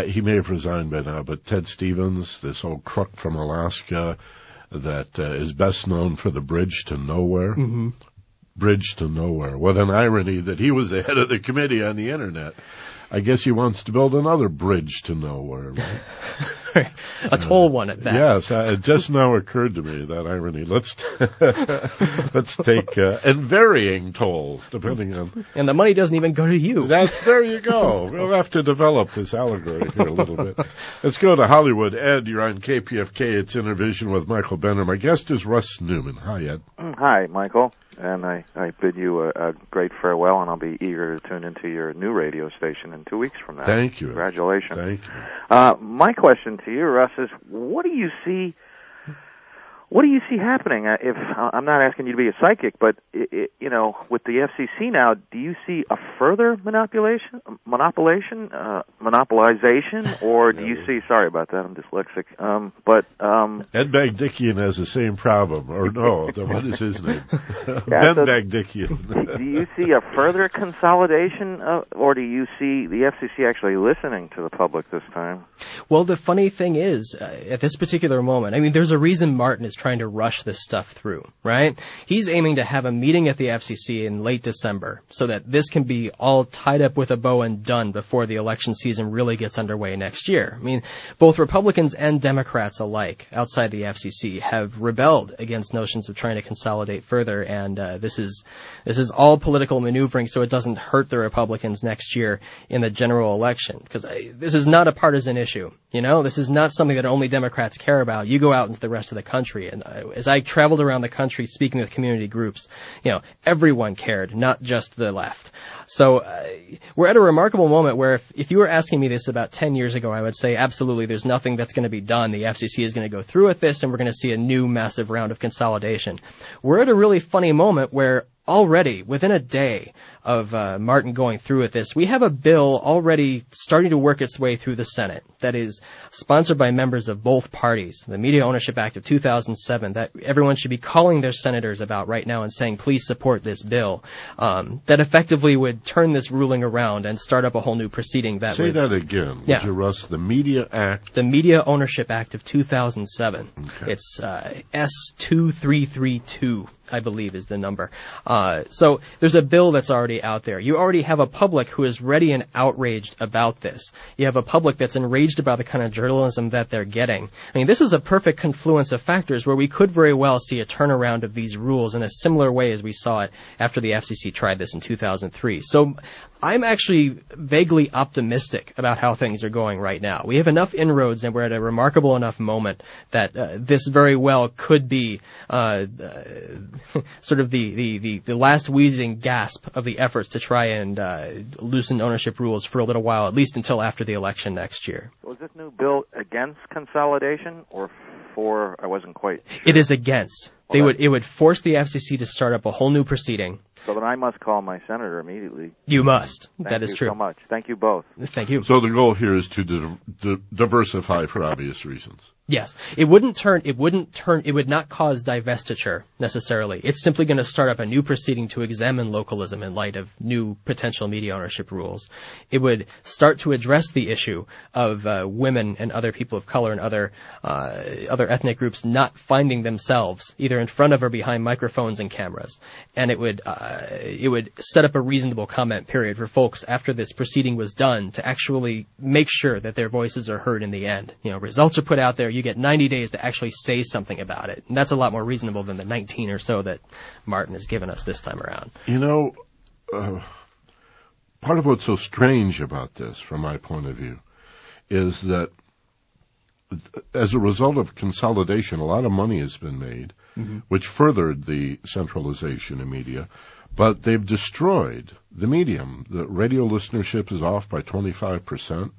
he may have resigned by now, but Ted Stevens, this old crook from Alaska, that uh, is best known for the Bridge to Nowhere. Mm-hmm. Bridge to Nowhere. What an irony that he was the head of the committee on the internet. I guess he wants to build another bridge to nowhere. Right? a tall one at that. Yes, uh, it just now occurred to me that irony. Let's let's take uh, and varying tolls depending on. And the money doesn't even go to you. That's there you go. we'll have to develop this allegory here a little bit. Let's go to Hollywood. Ed, you're on KPFK. It's Innervision with Michael Benner. My guest is Russ Newman. Hi, Ed. Hi, Michael and I, I bid you a, a great farewell, and I'll be eager to tune into your new radio station in two weeks from now. Thank you. Congratulations. Thank you. Uh, my question to you, Russ, is what do you see what do you see happening? Uh, if I'm not asking you to be a psychic, but it, it, you know, with the FCC now, do you see a further manipulation, monopolization, uh, monopolization, or do you see? Sorry about that, I'm dyslexic. Um, but um, Ed Bagdikian has the same problem, or no? what is his name? yeah, ben so Bagdikian. do you see a further consolidation, uh, or do you see the FCC actually listening to the public this time? Well, the funny thing is, uh, at this particular moment, I mean, there's a reason Martin is trying to rush this stuff through, right? He's aiming to have a meeting at the FCC in late December so that this can be all tied up with a bow and done before the election season really gets underway next year. I mean, both Republicans and Democrats alike outside the FCC have rebelled against notions of trying to consolidate further, and uh, this is this is all political maneuvering so it doesn't hurt the Republicans next year in the general election because uh, this is not a partisan issue. You know, this is not something that only Democrats care about. You go out into the rest of the country and uh, as I traveled around the country speaking with community groups, you know, everyone cared, not just the left. So uh, we're at a remarkable moment where if, if you were asking me this about 10 years ago, I would say absolutely there's nothing that's going to be done. The FCC is going to go through with this and we're going to see a new massive round of consolidation. We're at a really funny moment where already within a day of uh, Martin going through with this, we have a bill already starting to work its way through the Senate that is sponsored by members of both parties, the Media Ownership Act of 2007, that everyone should be calling their senators about right now and saying, please support this bill, um, that effectively would turn this ruling around and start up a whole new proceeding that Say would, that again, yeah. you, Russ? The Media Act? The Media Ownership Act of 2007. Okay. It's uh, S2332. I believe is the number. Uh, so there's a bill that's already out there. You already have a public who is ready and outraged about this. You have a public that's enraged about the kind of journalism that they're getting. I mean, this is a perfect confluence of factors where we could very well see a turnaround of these rules in a similar way as we saw it after the FCC tried this in 2003. So I'm actually vaguely optimistic about how things are going right now. We have enough inroads and we're at a remarkable enough moment that uh, this very well could be uh, sort of the, the, the, the, last wheezing gasp of the efforts to try and uh, loosen ownership rules for a little while, at least until after the election next year. Was this new bill against consolidation or for? I wasn't quite. Sure. It is against. They would it would force the FCC to start up a whole new proceeding So then I must call my senator immediately. You must. Thank that is you true. so much. Thank you both. Thank you. So the goal here is to di- di- diversify for obvious reasons. Yes, it wouldn't turn. It wouldn't turn. It would not cause divestiture necessarily. It's simply going to start up a new proceeding to examine localism in light of new potential media ownership rules. It would start to address the issue of uh, women and other people of color and other uh, other ethnic groups not finding themselves either in front of or behind microphones and cameras. And it would uh, it would set up a reasonable comment period for folks after this proceeding was done to actually make sure that their voices are heard in the end. You know, results are put out there. You get 90 days to actually say something about it. And that's a lot more reasonable than the 19 or so that Martin has given us this time around. You know, uh, part of what's so strange about this, from my point of view, is that as a result of consolidation, a lot of money has been made, which furthered the centralization of media, but they've destroyed the medium. The radio listenership is off by 25%.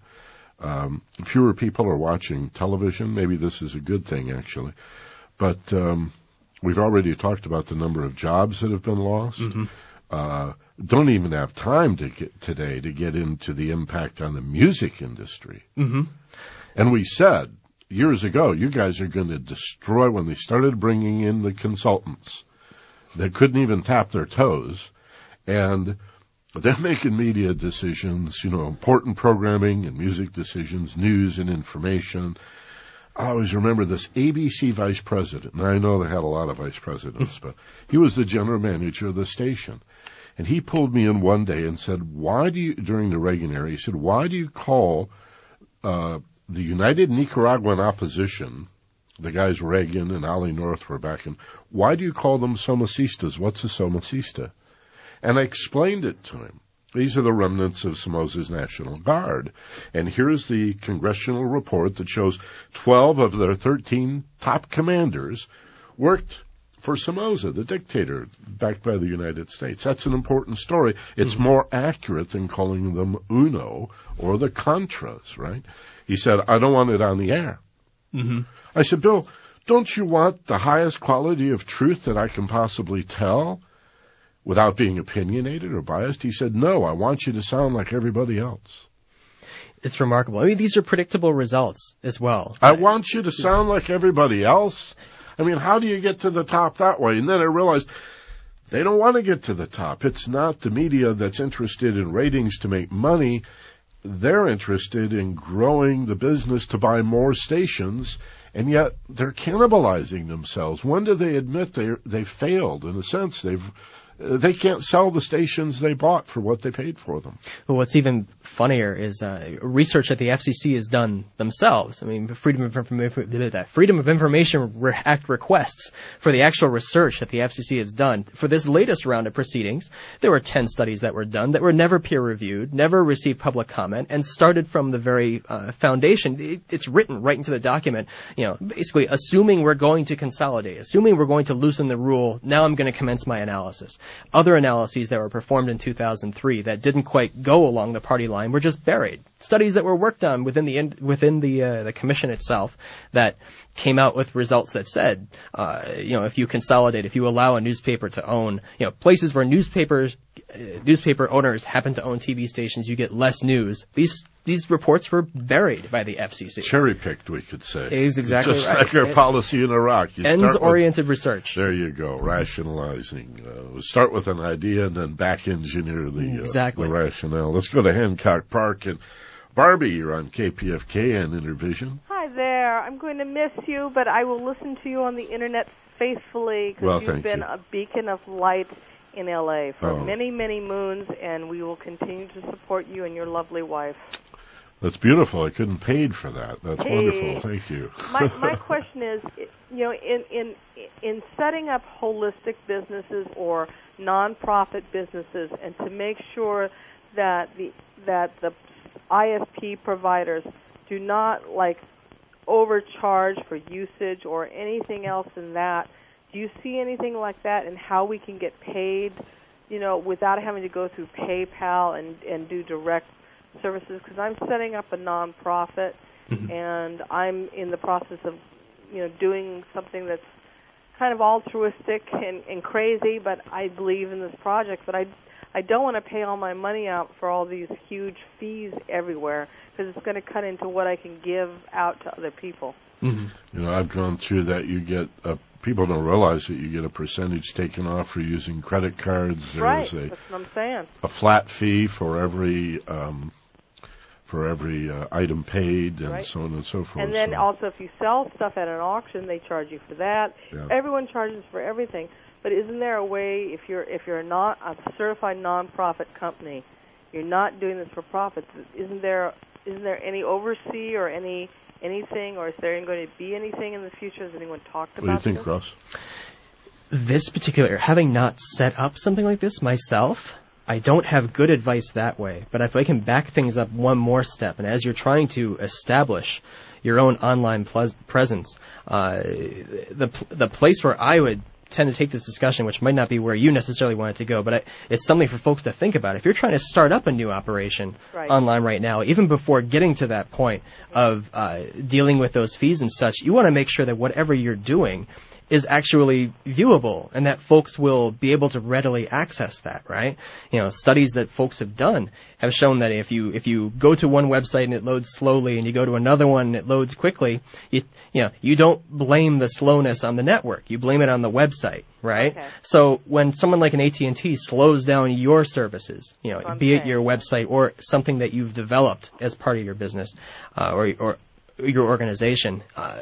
Um, fewer people are watching television. Maybe this is a good thing, actually. But um, we've already talked about the number of jobs that have been lost. Uh, don't even have time to get today to get into the impact on the music industry. Mm-hmm. And we said years ago, you guys are going to destroy when they started bringing in the consultants that couldn't even tap their toes. And they're making media decisions, you know, important programming and music decisions, news and information. I always remember this ABC vice president, and I know they had a lot of vice presidents, but he was the general manager of the station. And he pulled me in one day and said, why do you, during the Reagan era, he said, why do you call, uh, the United Nicaraguan Opposition, the guys Reagan and Ollie North were back in, why do you call them somocistas? What's a somocista? And I explained it to him. These are the remnants of Somoza's National Guard. And here's the congressional report that shows 12 of their 13 top commanders worked for Somoza, the dictator, backed by the United States. That's an important story. It's more accurate than calling them UNO or the Contras, right? He said, I don't want it on the air. Mm-hmm. I said, Bill, don't you want the highest quality of truth that I can possibly tell without being opinionated or biased? He said, no, I want you to sound like everybody else. It's remarkable. I mean, these are predictable results as well. I want you to sound like everybody else. I mean, how do you get to the top that way? And then I realized they don't want to get to the top. It's not the media that's interested in ratings to make money. They're interested in growing the business to buy more stations, and yet they're cannibalizing themselves. When do they admit they they failed? In a sense, they've they can't sell the stations they bought for what they paid for them. Well, what's even funnier is uh, research that the FCC has done themselves. I mean, Freedom of Information, Freedom of Information Act requests for the actual research that the FCC has done for this latest round of proceedings. There were 10 studies that were done that were never peer reviewed, never received public comment, and started from the very uh, foundation. It, it's written right into the document. You know, basically assuming we're going to consolidate, assuming we're going to loosen the rule. Now I'm going to commence my analysis. Other analyses that were performed in 2003 that didn't quite go along the party line were just buried. Studies that were worked on within the within the uh, the commission itself that came out with results that said, uh, you know, if you consolidate, if you allow a newspaper to own, you know, places where newspapers, uh, newspaper owners happen to own TV stations, you get less news. These these reports were buried by the FCC. Cherry picked, we could say. Is exactly Just right. like our It- policy in Iraq. You start with- Ends-oriented research. There you go, rationalizing. Uh, start with an idea and then back engineer the, uh, Exactly. the rationale. Let's go to Hancock Park and Barbie, you're on KPFK and Innervision. Hi there. I'm going to miss you, but I will listen to you on the internet faithfully because Well, you've been you. a beacon of light in LA for Oh. many, many moons, and we will continue to support you and your lovely wife. That's beautiful. I couldn't paid for that. That's Hey. wonderful. Thank you. My my question is, you know, in in in setting up holistic businesses or nonprofit businesses, and to make sure that the that the ISP providers do not like overcharge for usage or anything else in that. Do you see anything like that and how we can get paid, you know, without having to go through PayPal and and do direct services? Because I'm setting up a nonprofit mm-hmm. and I'm in the process of, you know, doing something that's kind of altruistic and, and crazy, but I believe in this project. But I I don't want to pay all my money out for all these huge fees everywhere because it's going to cut into what I can give out to other people. Mm-hmm. You know, I've gone through that. You get a, people don't realize that you get a percentage taken off for using credit cards. There's right, a, that's what I'm saying. A flat fee for every um, for every uh, item paid, and right. so on and so forth. And then so. also, if you sell stuff at an auction, they charge you for that. Yeah. Everyone charges for everything. But isn't there a way if you're if you're not a certified nonprofit company, you're not doing this for profits? Isn't there isn't there any oversee or any anything, or is there going to be anything in the future? Has anyone talked about? What do you think, this? Russ? This particular, having not set up something like this myself, I don't have good advice that way. But if I can back things up one more step, and as you're trying to establish your own online presence, uh, the the place where I would tend to take this discussion, which might not be where you necessarily want it to go, but I, it's something for folks to think about. If you're trying to start up a new operation right. online right now, even before getting to that point of uh, dealing with those fees and such, you want to make sure that whatever you're doing is actually viewable and that folks will be able to readily access that, right? You know, studies that folks have done have shown that if you if you go to one website and it loads slowly and you go to another one and it loads quickly, you you know, you don't blame the slowness on the network. You blame it on the website, right? Okay. So when someone like an AT&T slows down your services, you know, okay. be it your website or something that you've developed as part of your business, uh, or or your organization, uh,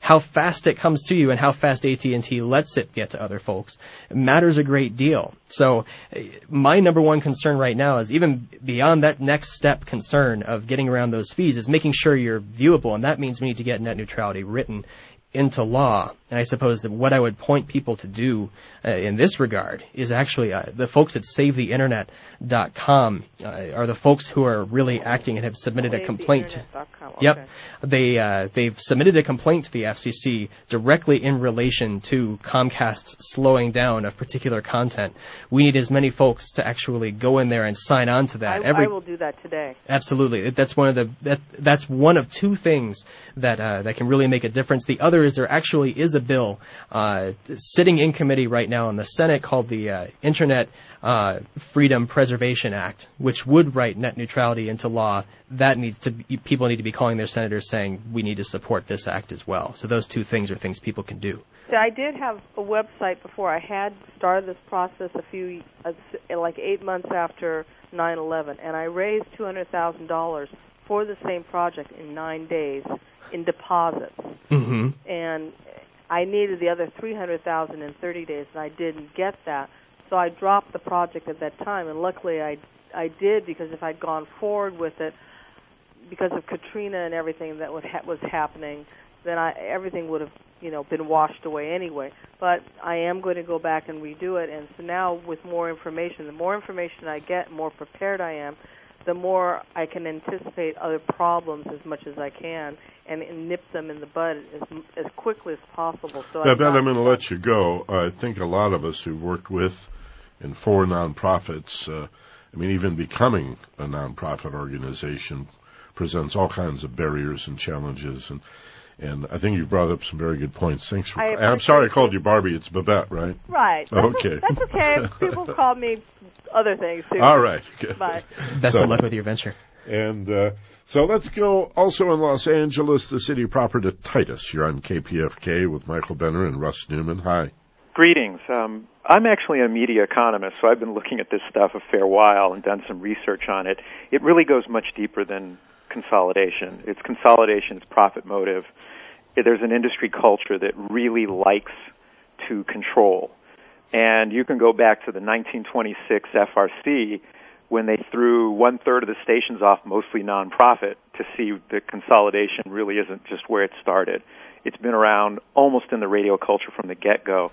how fast it comes to you and how fast AT&T lets it get to other folks matters a great deal. So uh, my number one concern right now is even beyond that next step concern of getting around those fees is making sure you're viewable. And that means we need to get net neutrality written into law. And I suppose that what I would point people to do uh, in this regard is actually uh, the folks at SaveTheInternet.com uh, are the folks who are really acting and have submitted a complaint. Okay. Yep, they uh, they've submitted a complaint to the FCC directly in relation to Comcast's slowing down of particular content. We need as many folks to actually go in there and sign on to that. I, Every, I will do that today. Absolutely, that's one of the that, that's one of two things that uh, that can really make a difference. The other is there actually is a bill uh, sitting in committee right now in the Senate called the uh, Internet uh, Freedom Preservation Act, which would write net neutrality into law. That needs to be, people need to be calling their senators saying we need to support this act as well. So those two things are things people can do. So I did have a website before. I had started this process a few, uh, like eight months after 9/11, and I raised two hundred thousand dollars for the same project in nine days in deposits. Mm-hmm. And I needed the other 300,000 in 30 days and I didn't get that. So I dropped the project at that time and luckily I I did because if I'd gone forward with it because of Katrina and everything that was ha- was happening, then I everything would have, you know, been washed away anyway. But I am going to go back and redo it and so now with more information, the more information I get, the more prepared I am the more I can anticipate other problems as much as I can and, and nip them in the bud as as quickly as possible. So yeah, Ben, I'm going to let you go. I think a lot of us who've worked with and for nonprofits, uh, I mean, even becoming a nonprofit organization presents all kinds of barriers and challenges and and I think you brought up some very good points. Thanks for. I am sorry I called you Barbie. It's Babette, right? Right. That's okay. A, that's okay. People call me other things too. All right. Okay. Bye. Best So- of luck with your venture. And uh, so let's go also in Los Angeles, the city proper to Titus. You're on KPFK with Michael Benner and Russ Newman. Hi. Greetings. Um, I'm actually a media economist, so I've been looking at this stuff a fair while and done some research on it. It really goes much deeper than consolidation. It's consolidation, it's profit motive. There's an industry culture that really likes to control. And you can go back to the 1926 FRC when they threw one third of the stations off, mostly nonprofit, to see that consolidation really isn't just where it started. It's been around almost in the radio culture from the get go.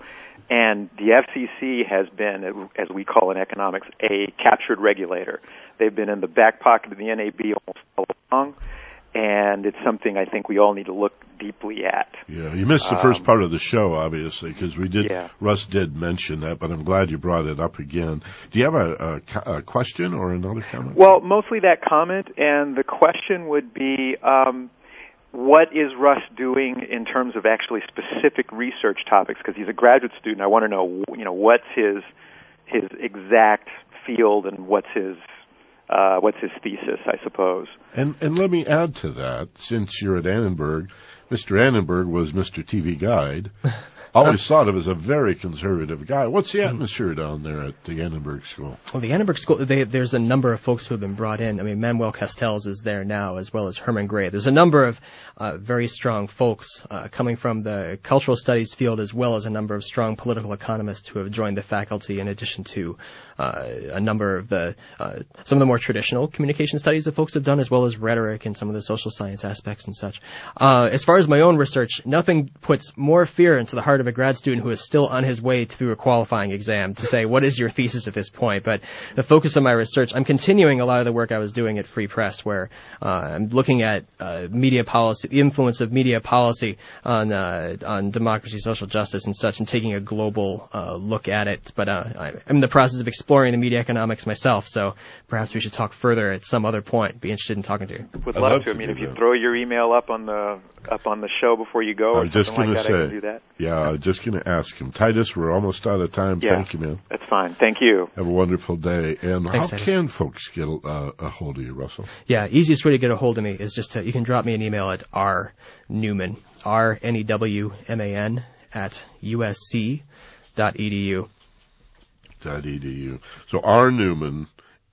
And the FCC has been, as we call in economics, a captured regulator. They've been in the back pocket of the NAB almost all along, and it's something I think we all need to look deeply at. Yeah, you missed the first Um, part of the show, obviously, because we did. Yeah. Russ did mention that, but I'm glad you brought it up again. Do you have a, a, a question or another comment? Well, mostly that comment, and the question would be um, what is Russ doing in terms of actually specific research topics? Because he's a graduate student, I want to know, you know, what's his his exact field and what's his uh, what's his thesis, I suppose. And and let me add to that, since you're at Annenberg, Mr. Annenberg was Mr. TV Guide. always thought of as a very conservative guy. What's the atmosphere down there at the Annenberg School? Well, the Annenberg School, they, there's a number of folks who have been brought in. I mean, Manuel Castells is there now, as well as Herman Gray. There's a number of uh, very strong folks uh, coming from the cultural studies field, as well as a number of strong political economists who have joined the faculty, in addition to uh, a number of the uh, some of the more traditional communication studies that folks have done, as well as rhetoric and some of the social science aspects and such. Uh, as far as my own research, nothing puts more fear into the heart of a grad student who is still on his way through a qualifying exam to say, what is your thesis at this point? But the focus of my research, I'm continuing a lot of the work I was doing at Free Press, where uh, I'm looking at uh, media policy, the influence of media policy on uh, on democracy, social justice, and such, and taking a global uh, look at it. But uh, I'm in the process of exploring the media economics myself, so perhaps we should talk further at some other point. Be interested in talking to you. Would I'd love, love to. to I mean, if you that. throw your email up on the up on the show before you go, I or was just something going like to that, I can say. do that. Yeah, I was just going to ask him. Titus, we're almost out of time. Yeah. Thank you, man. That's fine. Thank you. Have a wonderful day. And Thanks, how Titus. can folks get uh, a hold of you, Russell? Yeah, easiest way to get a hold of me is just to, you can drop me an email at r newman r n e w m a n at usc dot edu. Dot edu. So R Newman,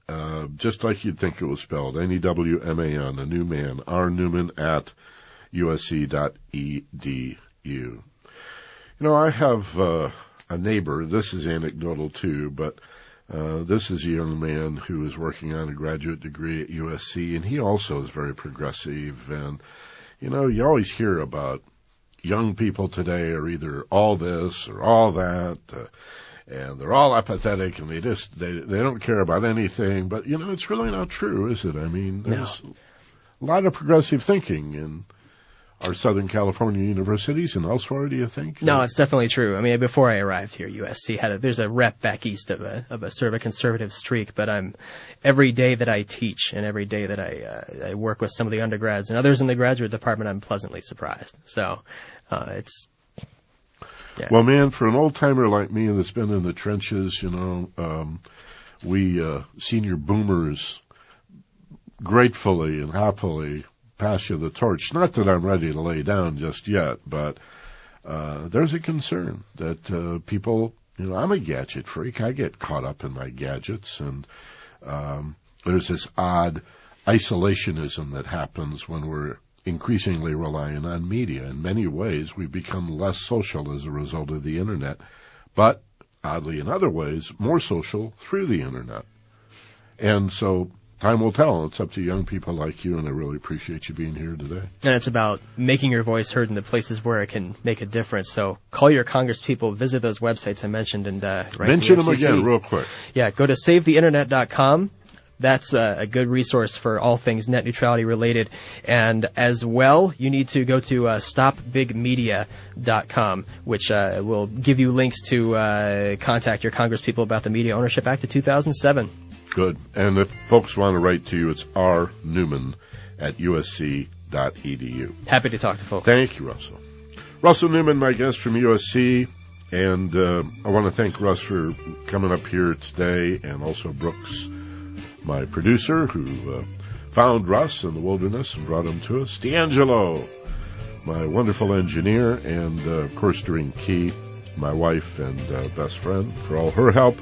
uh, just like you'd think it was spelled, N E W M A N, a new man. R Newman at USC dot edu. You know, I have uh, a neighbor. This is anecdotal too, but uh, this is a young man who is working on a graduate degree at USC, and he also is very progressive. And you know, you always hear about young people today are either all this or all that. Uh, and they're all apathetic and they just they they don't care about anything but you know it's really not true is it i mean there's a lot of progressive thinking in our southern california universities and elsewhere do you think No, it's definitely true. I mean, before I arrived here, USC had a, there's a rep back east of a of a sort of a conservative streak. But I'm every day that I teach and every day that I uh, I work with some of the undergrads and others in the graduate department, I'm pleasantly surprised. So uh, it's Well, man, for an old timer like me that's been in the trenches, you know, um, we uh, senior boomers gratefully and happily pass you the torch. Not that I'm ready to lay down just yet, but uh, there's a concern that uh, people, you know, I'm a gadget freak. I get caught up in my gadgets, and um, there's this odd isolationism that happens when we're increasingly relying on media. In many ways, we've become less social as a result of the internet, but oddly, in other ways, more social through the internet. And so, time will tell. It's up to young people like you, and I really appreciate you being here today. and it's about making your voice heard in the places where it can make a difference. So call your Congress people, visit those websites I mentioned, and uh, write Mention the them again, real quick. Yeah, go to savetheinternet.com. That's a, a good resource for all things net neutrality related. And as well, you need to go to uh, stopbigmedia.com, which uh, will give you links to uh, contact your congresspeople about the Media Ownership Act of 2007. Good. And if folks want to write to you, it's R. Newman at usc.edu. Happy to talk to folks. Thank you, Russell. Russell Newman, my guest from USC. And uh, I want to thank Russ for coming up here today, and also Brooks, my producer, who uh, found Russ in the wilderness and brought him to us. D'Angelo, my wonderful engineer, and uh, of course, Doreen Key, my wife and uh, best friend, for all her help.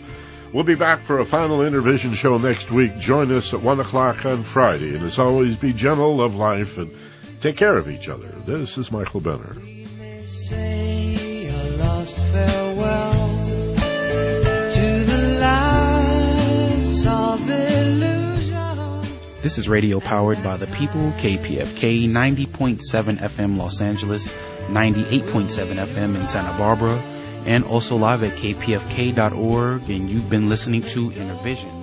We'll be back for a final Innervision show next week. Join us at 1 o'clock on Friday. And as always, be gentle, love life, and take care of each other. This is Michael Benner. say a last farewell to the. This is radio powered by the people, KPFK 90.7 FM Los Angeles, 98.7 FM in Santa Barbara, and also live at kpfk.org. And you've been listening to Innervision.